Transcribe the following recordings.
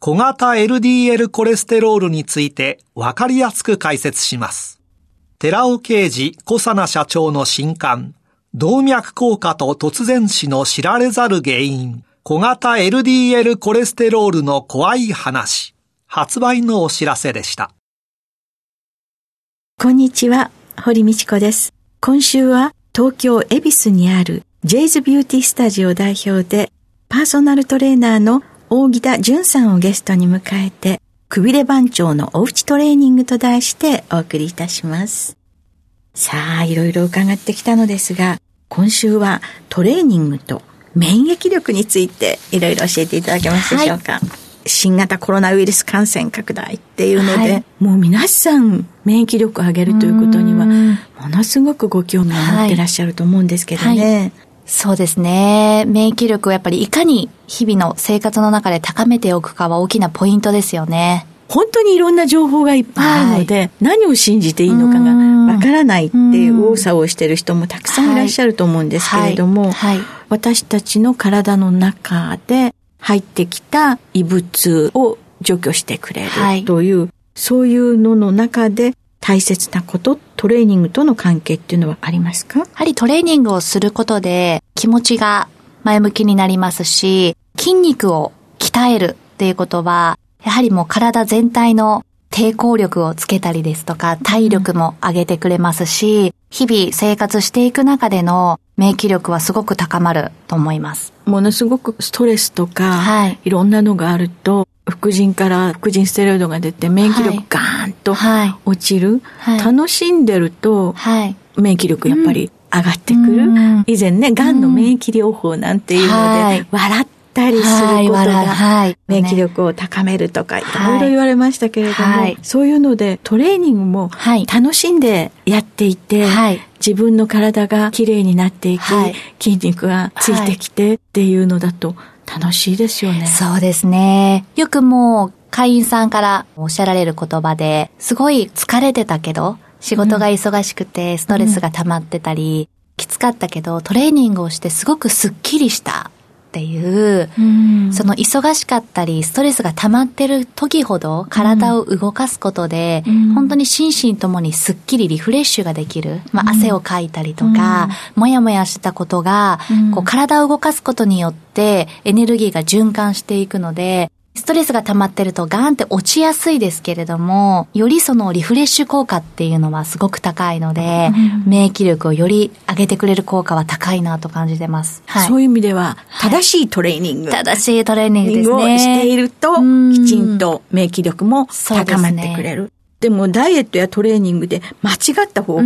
小型 LDL コレステロールについてわかりやすく解説します。寺尾啓二小佐奈社長の新刊、動脈硬化と突然死の知られざる原因、小型 LDL コレステロールの怖い話、発売のお知らせでした。こんにちは、堀道子です。今週は東京恵比寿にあるジェイズビューティースタジオ代表でパーソナルトレーナーの大木田淳さんをゲストに迎えてくびれ番長のおうちトレーニングと題してお送りいたします。さあ、いろいろ伺ってきたのですが、今週はトレーニングと免疫力についていろいろ教えていただけますでしょうか。はい新型コロナウイルス感染拡大っていうので、はい、もう皆さん免疫力を上げるということには、ものすごくご興味を持ってらっしゃると思うんですけどね。はいはいそうですね。免疫力をやっぱりいかに日々の生活の中で高めておくかは大きなポイントですよね。本当にいろんな情報がいっぱいあるので、はい、何を信じていいのかがわからないっていう右往左往してる人もたくさんいらっしゃると思うんですけれども、はい。はい、私たちの体の中で入ってきた異物を除去してくれるという、はい、そういうのの中で大切なこと、トレーニングとの関係っていうのはありますか？やはりトレーニングをすることで気持ちが前向きになりますし、筋肉を鍛えるっていうことは、やはりもう体全体の抵抗力をつけたりですとか、体力も上げてくれますし、日々生活していく中での免疫力はすごく高まると思います。ものすごくストレスとか、はい、いろんなのがあると、副腎から副腎ステロイドが出て免疫力ガーンと落ちる。はい。はい、楽しんでると、免疫力やっぱり上がってくる。うん、以前ね、癌の免疫療法なんていうので、笑ったりすることが、免疫力を高めるとか、いろいろ言われましたけれども、そういうのでトレーニングも楽しんでやっていて、自分の体がきれいになっていき、筋肉がついてきてっていうのだと楽しいですよね。そうですね。よくもう会員さんからおっしゃられる言葉で、すごい疲れてたけど、仕事が忙しくてストレスが溜まってたり、きつかったけど、トレーニングをしてすごくスッキリしたっていう、うん、その忙しかったり、ストレスが溜まってる時ほど体を動かすことで、うん、本当に心身ともにスッキリリフレッシュができる。まあ、汗をかいたりとか、もやもやしたことが、こう体を動かすことによってエネルギーが循環していくので、ストレスが溜まってるとガーンって落ちやすいですけれども、よりそのリフレッシュ効果っていうのはすごく高いので、うん、免疫力をより上げてくれる効果は高いなと感じてます。はい、そういう意味では、正しいトレーニング。正しいトレーニングですね。をしていると、きちんと免疫力も高まってくれる。でもダイエットやトレーニングで間違った方法を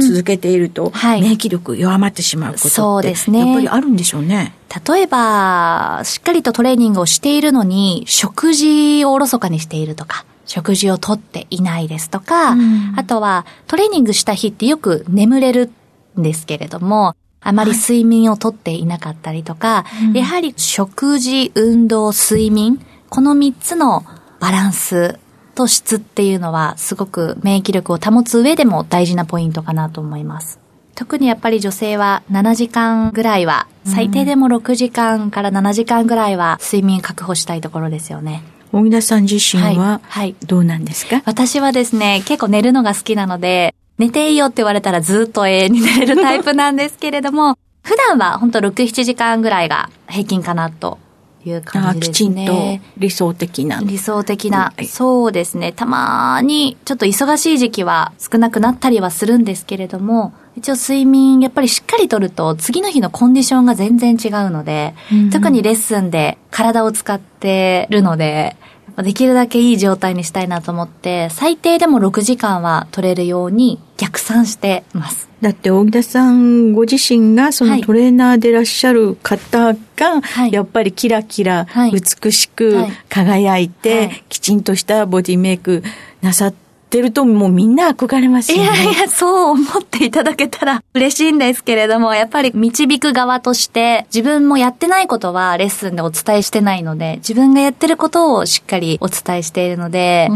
続けていると、免疫力弱まってしまうことって、そうですね。やっぱりあるんでしょうね。例えば、しっかりとトレーニングをしているのに、食事をおろそかにしているとか、食事をとっていないですとか、あとはトレーニングした日ってよく眠れるんですけれども、あまり睡眠をとっていなかったりとか、はい、やはり食事、運動、睡眠、この3つのバランスと質っていうのはすごく免疫力を保つ上でも大事なポイントかなと思います。特にやっぱり女性は7時間ぐらいは、最低でも6時間から7時間ぐらいは睡眠確保したいところですよね。大木田さん自身は、はい、どうなんですか、はい、私はですね、結構寝るのが好きなので、寝ていいよって言われたらずっと永遠に寝れるタイプなんですけれども、普段は本当6、7時間ぐらいが平均かなという感じですね。きちんと理想的な。理想的な、そうですね。たまにちょっと忙しい時期は少なくなったりはするんですけれども、一応睡眠やっぱりしっかりとると次の日のコンディションが全然違うので、うん、特にレッスンで体を使ってるので、できるだけいい状態にしたいなと思って、最低でも6時間は取れるように逆算してます。だって大木田さんご自身がそのトレーナーでいらっしゃる方が、やっぱりキラキラ美しく輝いて、きちんとしたボディメイクなさって、ってるともうみんな憧れますよね。いやいや、そう思っていただけたら 嬉しいんですけれども、やっぱり導く側として自分もやってないことはレッスンでお伝えしてないので、自分がやってることをしっかりお伝えしているので、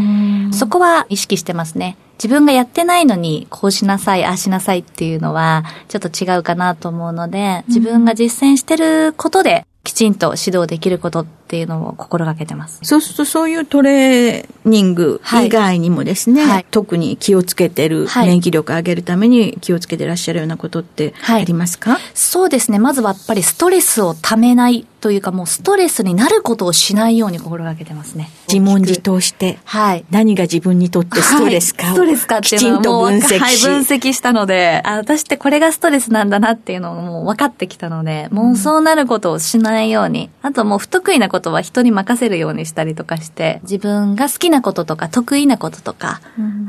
そこは意識してますね。自分がやってないのに、こうしなさい、ああしなさいっていうのは、ちょっと違うかなと思うので、自分が実践してることで、きちんと指導できることっていうのを心がけてます。そうするとそういうトレーニング以外にもですね、はい、特に気をつけてる、免疫力を上げるために気をつけてらっしゃるようなことってありますか、はい、そうですね。まずはやっぱりストレスをためないというかもうストレスになることをしないように心がけてますね。自問自答して、はい。何が自分にとってストレスかを、はい、ストレスかっていうのをもう分析はい、分析したので、あ、私ってこれがストレスなんだなっていうのをもう分かってきたので、もうそうなることをしないように、あともう不得意なことは人に任せるようにしたりとかして、自分が好きなこととか得意なこととか、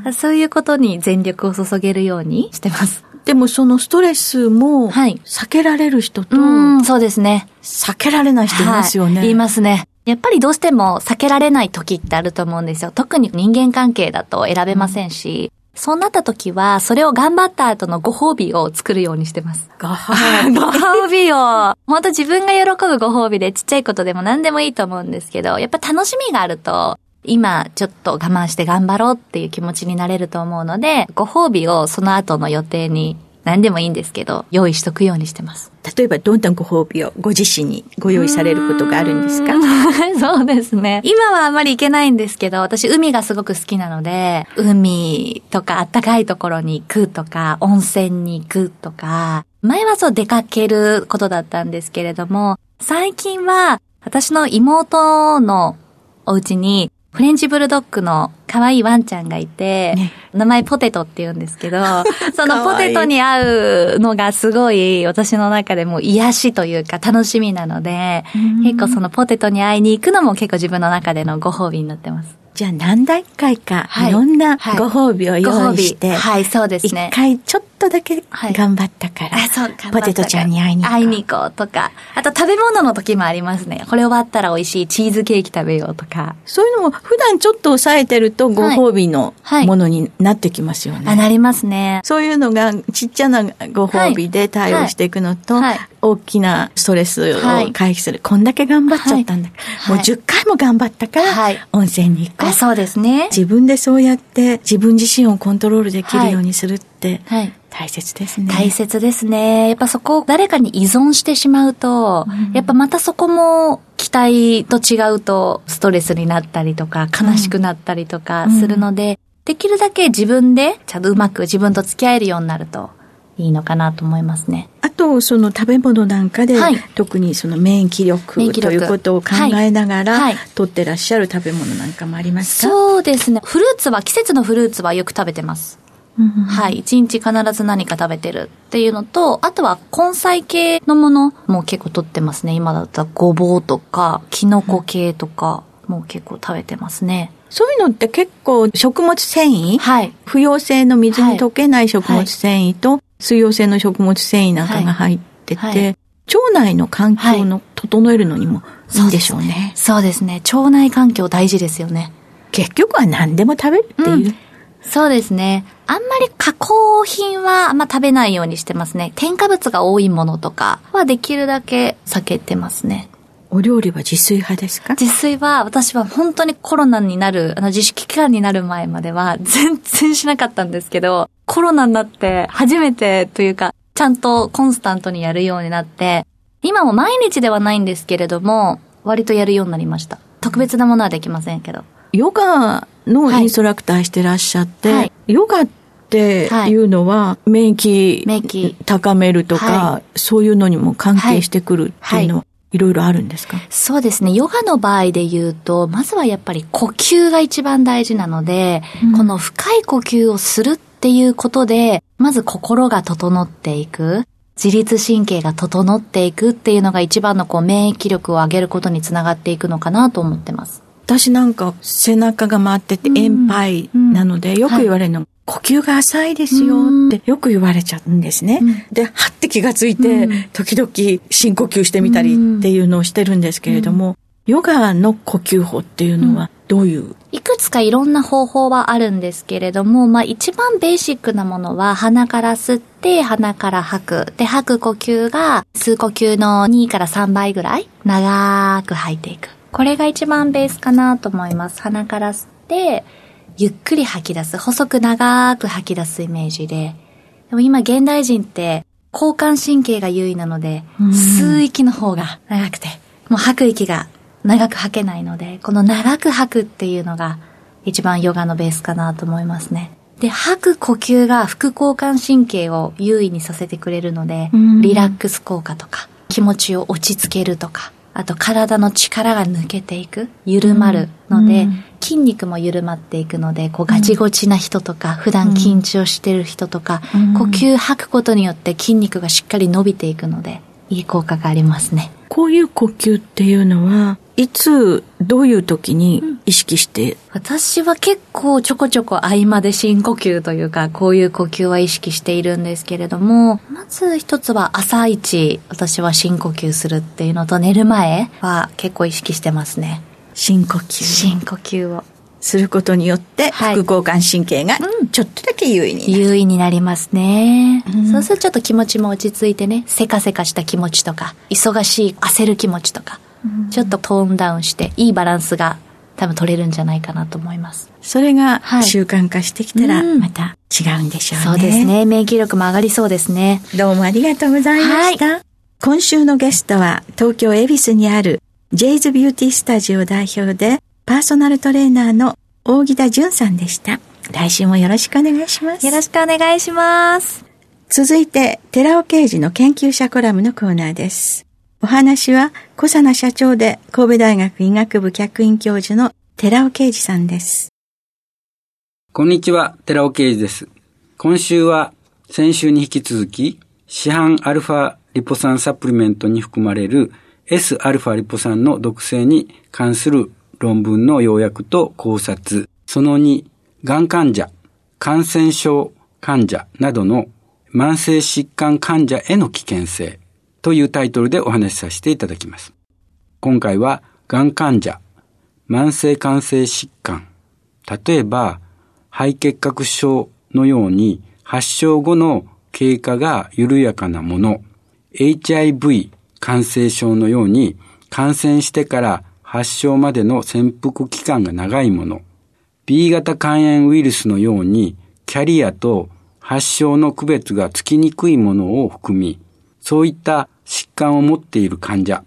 うん、そういうことに全力を注げるようにしてます。でもそのストレスも、避けられる人と、はい、そうですね。避けられない人いますよね。はい、いますね。やっぱりどうしても避けられない時ってあると思うんですよ。特に人間関係だと選べませんし、うん、そうなった時は、それを頑張った後のご褒美を作るようにしてます。ご褒美 ご褒美を。本当自分が喜ぶご褒美でちっちゃいことでも何でもいいと思うんですけど、やっぱ楽しみがあると、今ちょっと我慢して頑張ろうっていう気持ちになれると思うので、ご褒美をその後の予定に何でもいいんですけど、用意しとくようにしてます。例えば、どんなご褒美をご自身にご用意されることがあるんですか？そうですね。今はあまり行けないんですけど、私海がすごく好きなので、海とか暖かいところに行くとか、温泉に行くとか、前はそう出かけることだったんですけれども、最近は私の妹のお家にフレンチブルドッグの可愛いワンちゃんがいて、ね、名前ポテトって言うんですけど、そのポテトに合うのがすごい私の中でも癒しというか楽しみなので、結構そのポテトに会いに行くのも結構自分の中でのご褒美になってます。じゃあ何段階か、い、ろんなご褒美を用意して、はい、はい、そうですね。一回ちょっとだけ頑張ったから、はい、そうポテトちゃんに会いに行こう。会いに行こうとか、あと食べ物の時もありますね。これ終わったら美味しいチーズケーキ食べようとか。そういうのも普段ちょっと抑えてるとご褒美のものになってきますよね。あ、なりますね。そういうのがちっちゃなご褒美で対応していくのと、大きなストレスを回避する。こんだけ頑張っちゃったんだ。もう10回も頑張ったから、温泉に行こう。そうですね。自分でそうやって自分自身をコントロールできるようにするって、大切ですね。大切ですね。やっぱそこを誰かに依存してしまうと、うん、やっぱまたそこも期待と違うとストレスになったりとか悲しくなったりとかするので、うん、できるだけ自分でちゃんとうまく自分と付き合えるようになるといいのかなと思いますね。あと、その食べ物なんかで、はい、特にその免疫力ということを考えながら、はいはい、取ってらっしゃる食べ物なんかもありますか？そうですね。フルーツは、季節のフルーツはよく食べてます。はい。一日必ず何か食べてるっていうのと、あとは根菜系のものも結構取ってますね。今だったらごぼうとか、キノコ系とかも結構食べてますね。そういうのって結構食物繊維、はい、不溶性の水に溶けない食物繊維と、水溶性の食物繊維なんかが入ってて、はいはい、腸内の環境の整えるのにもいいんでしょうね。そうですね。腸内環境大事ですよね。結局は何でも食べるっていう。うん、そうですね。あんまり加工品はあんま食べないようにしてますね。添加物が多いものとかはできるだけ避けてますね。お料理は自炊派ですか？自炊は、私は本当にコロナになる、あの自粛期間になる前までは全然しなかったんですけど、コロナになって初めてというか、ちゃんとコンスタントにやるようになって、今も毎日ではないんですけれども、割とやるようになりました。特別なものはできませんけど。ヨガのインストラクターしてらっしゃって、はい、ヨガっていうのは免疫高めるとか、そういうのにも関係してくるっていうのはいろいろあるんですか？そうですね。ヨガの場合で言うと、まずはやっぱり呼吸が一番大事なので、うん、この深い呼吸をするっていうことで、まず心が整っていく。自律神経が整っていくっていうのが一番のこう免疫力を上げることにつながっていくのかなと思ってます。私なんか背中が回ってて円杯なので、よく言われるの、はい。呼吸が浅いですよってよく言われちゃうんですね。うん、で、はって気がついて、時々深呼吸してみたりっていうのをしてるんですけれども、ヨガの呼吸法っていうのはどういう、いくつかいろんな方法はあるんですけれども、まあ一番ベーシックなものは鼻から吸って鼻から吐く。で、吐く呼吸が吸う呼吸の2から3倍ぐらい長く吐いていく。これが一番ベースかなと思います。鼻から吸って、ゆっくり吐き出す。細く長く吐き出すイメージで。でも今現代人って交感神経が優位なので、吸う息の方が長くて、もう吐く息が長く吐けないので、この長く吐くっていうのが一番ヨガのベースかなと思いますね。で、吐く呼吸が副交感神経を優位にさせてくれるので、リラックス効果とか、気持ちを落ち着けるとか、あと体の力が抜けていく、緩まるので、うん、筋肉も緩まっていくので、こうガチゴチな人とか、普段緊張してる人とか、うん、呼吸吐くことによって筋肉がしっかり伸びていくので、いい効果がありますね。こういう呼吸っていうのは、いつ、どういう時に意識して、うん、私は結構ちょこちょこ合間で深呼吸というか、こういう呼吸は意識しているんですけれども、まず一つは朝一、私は深呼吸するっていうのと、寝る前は結構意識してますね。深呼吸。深呼吸を。することによって、副交感神経がちょっとだけ優位に優位になりますね、うん、そうするとちょっと気持ちも落ち着いてねせかせかした気持ちとか忙しい焦る気持ちとかちょっとトーンダウンして、いいバランスが多分取れるんじゃないかなと思います。それが習慣化してきたら、また違うんでしょうね、そうですね。免疫力も上がりそうですね。どうもありがとうございました。はい、今週のゲストは、東京恵比寿にあるジェイズビューティースタジオ代表で、パーソナルトレーナーの大木田淳さんでした。来週もよろしくお願いします。よろしくお願いします。続いて、寺尾刑事の研究者コラムのコーナーです。お話は、小佐奈社長で神戸大学医学部客員教授の寺尾啓二さんです。こんにちは、寺尾啓二です。今週は、先週に引き続き、市販アルファリポ酸サプリメントに含まれる Sα リポ酸の毒性に関する論文の要約と考察、その2、がん患者、感染症患者などの慢性疾患患者への危険性、というタイトルでお話しさせていただきます。今回は、がん患者、慢性感性疾患、例えば、肺結核症のように発症後の経過が緩やかなもの、HIV 感染症のように感染してから発症までの潜伏期間が長いもの、B 型肝炎ウイルスのようにキャリアと発症の区別がつきにくいものを含み、そういった疾患を持っている患者、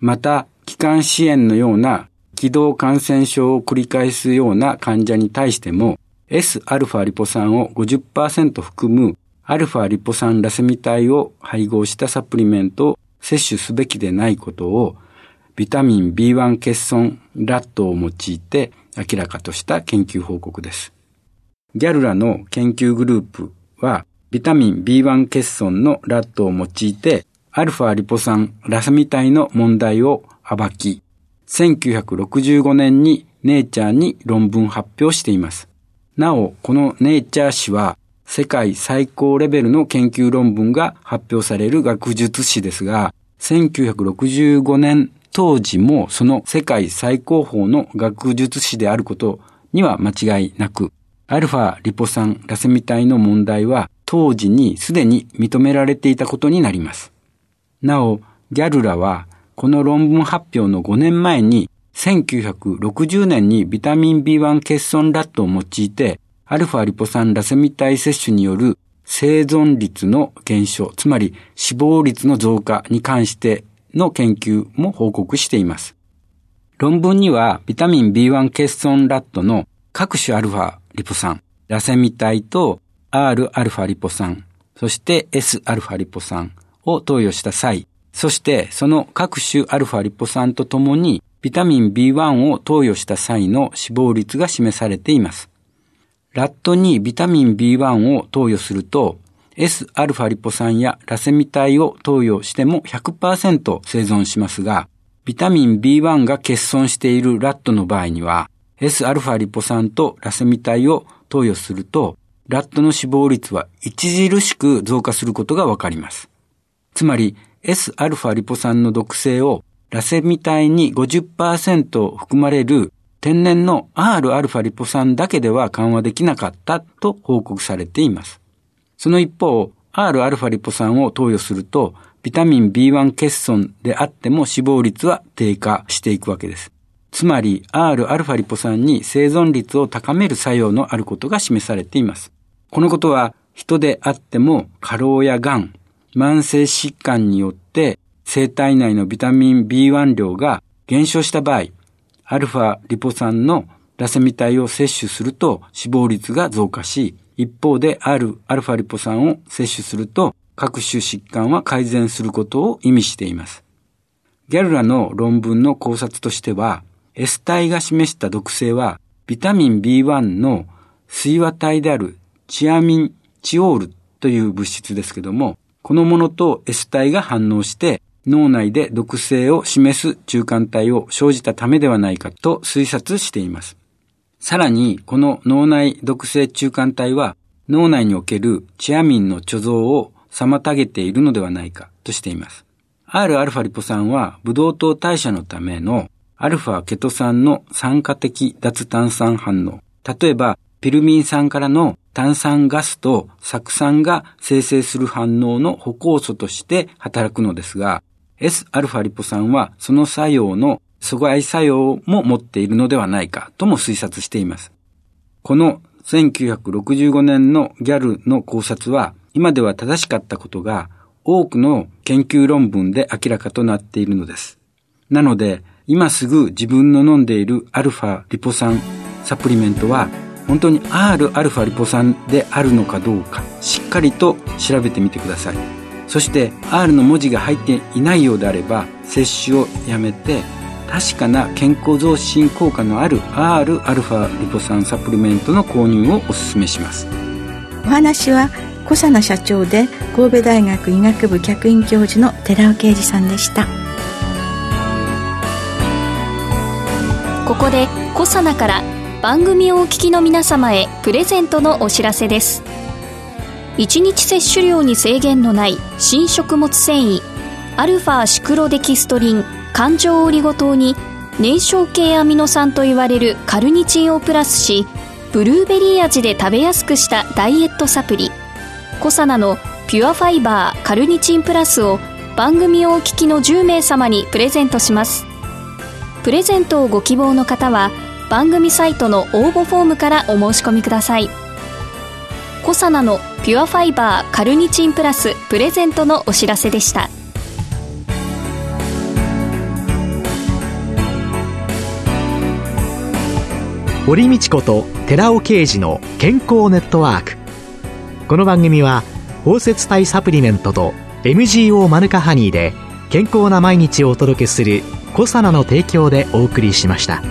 また、気管支炎のような気道感染症を繰り返すような患者に対しても、Sα リポ酸を50%含むアルファリポ酸ラセミ体を配合したサプリメントを摂取すべきでないことを、ビタミン B1 欠損ラットを用いて明らかとした研究報告です。ギャルラの研究グループは、ビタミン B1 欠損のラットを用いてアルファリポ酸ラサミ体の問題を暴き、1965年にネイチャーに論文発表しています。なお、このネイチャー誌は世界最高レベルの研究論文が発表される学術誌ですが、1965年当時もその世界最高峰の学術誌であることには間違いなく、アルファリポ酸ラセミ体の問題は当時にすでに認められていたことになります。なお、ギャルラは、この論文発表の5年前に、1960年にビタミン B1 欠損ラットを用いて、アルファリポ酸ラセミ体摂取による生存率の減少、つまり死亡率の増加に関しての研究も報告しています。論文にはビタミン B1 欠損ラットの各種アルファリポ酸、ラセミ体と Rα リポ酸、そして Sα リポ酸、を投与した際、そしてその各種アルファリポ酸とともにビタミン B1 を投与した際の死亡率が示されています。ラットにビタミン B1 を投与すると Sα リポ酸やラセミ体を投与しても100%生存しますが、ビタミン B1 が欠損しているラットの場合には、Sα リポ酸とラセミ体を投与すると、ラットの死亡率は著しく増加することがわかります。つまり、Sα リポ酸の毒性をラセミ体に50%含まれる天然の Rα リポ酸だけでは緩和できなかったと報告されています。その一方、Rα リポ酸を投与すると、ビタミン B1 欠損であっても死亡率は低下していくわけです。つまり、Rα リポ酸に生存率を高める作用のあることが示されています。このことは、人であっても過労や癌、 慢性疾患によって生体内のビタミン B1 量が減少した場合、アルファリポ酸のラセミ体を摂取すると死亡率が増加し、一方であるアルファリポ酸を摂取すると各種疾患は改善することを意味しています。ギャルラの論文の考察としては、S 体が示した毒性はビタミン B1 の水和体であるチアミンチオールという物質ですけども、このものと S 体が反応して脳内で毒性を示す中間体を生じたためではないかと推察しています。さらに、この脳内毒性中間体は脳内におけるチアミンの貯蔵を妨げているのではないかとしています。Rα リポ酸はブドウ糖代謝のためのアルファケト酸の酸化的脱炭酸反応。例えば、ピルミン酸からの炭酸ガスと酢酸が生成する反応の歩行素として働くのですが、Sα リポ酸はその作用の阻害作用も持っているのではないかとも推察しています。この1965年のギャルの考察は今では正しかったことが多くの研究論文で明らかとなっているのです。なので今すぐ自分の飲んでいるアルファリポ酸サプリメントは本当に Rα リポ酸であるのかどうかしっかりと調べてみてください。そして R の文字が入っていないようであれば摂取をやめて確かな健康増進効果のある Rα リポ酸サプリメントの購入をお勧めしますお話は小佐奈社長で神戸大学医学部客員教授の寺尾啓二さんでしたここで小佐奈から番組をお聞きの皆様へプレゼントのお知らせです。1日摂取量に制限のない新食物繊維アルファシクロデキストリン環状オリゴ糖に燃焼系アミノ酸といわれるカルニチンをプラスしブルーベリー味で食べやすくしたダイエットサプリコサナのピュアファイバーカルニチンプラスを番組をお聞きの10名様にプレゼントします。プレゼントをご希望の方は番組サイトの応募フォームからお申し込みください。コサナのピュアファイバーカルニチンプラスプレゼントのお知らせでした。堀道子と寺尾啓二の健康ネットワーク。この番組は包摂体サプリメントと MGO マヌカハニーで健康な毎日をお届けする「コサナの提供」でお送りしました。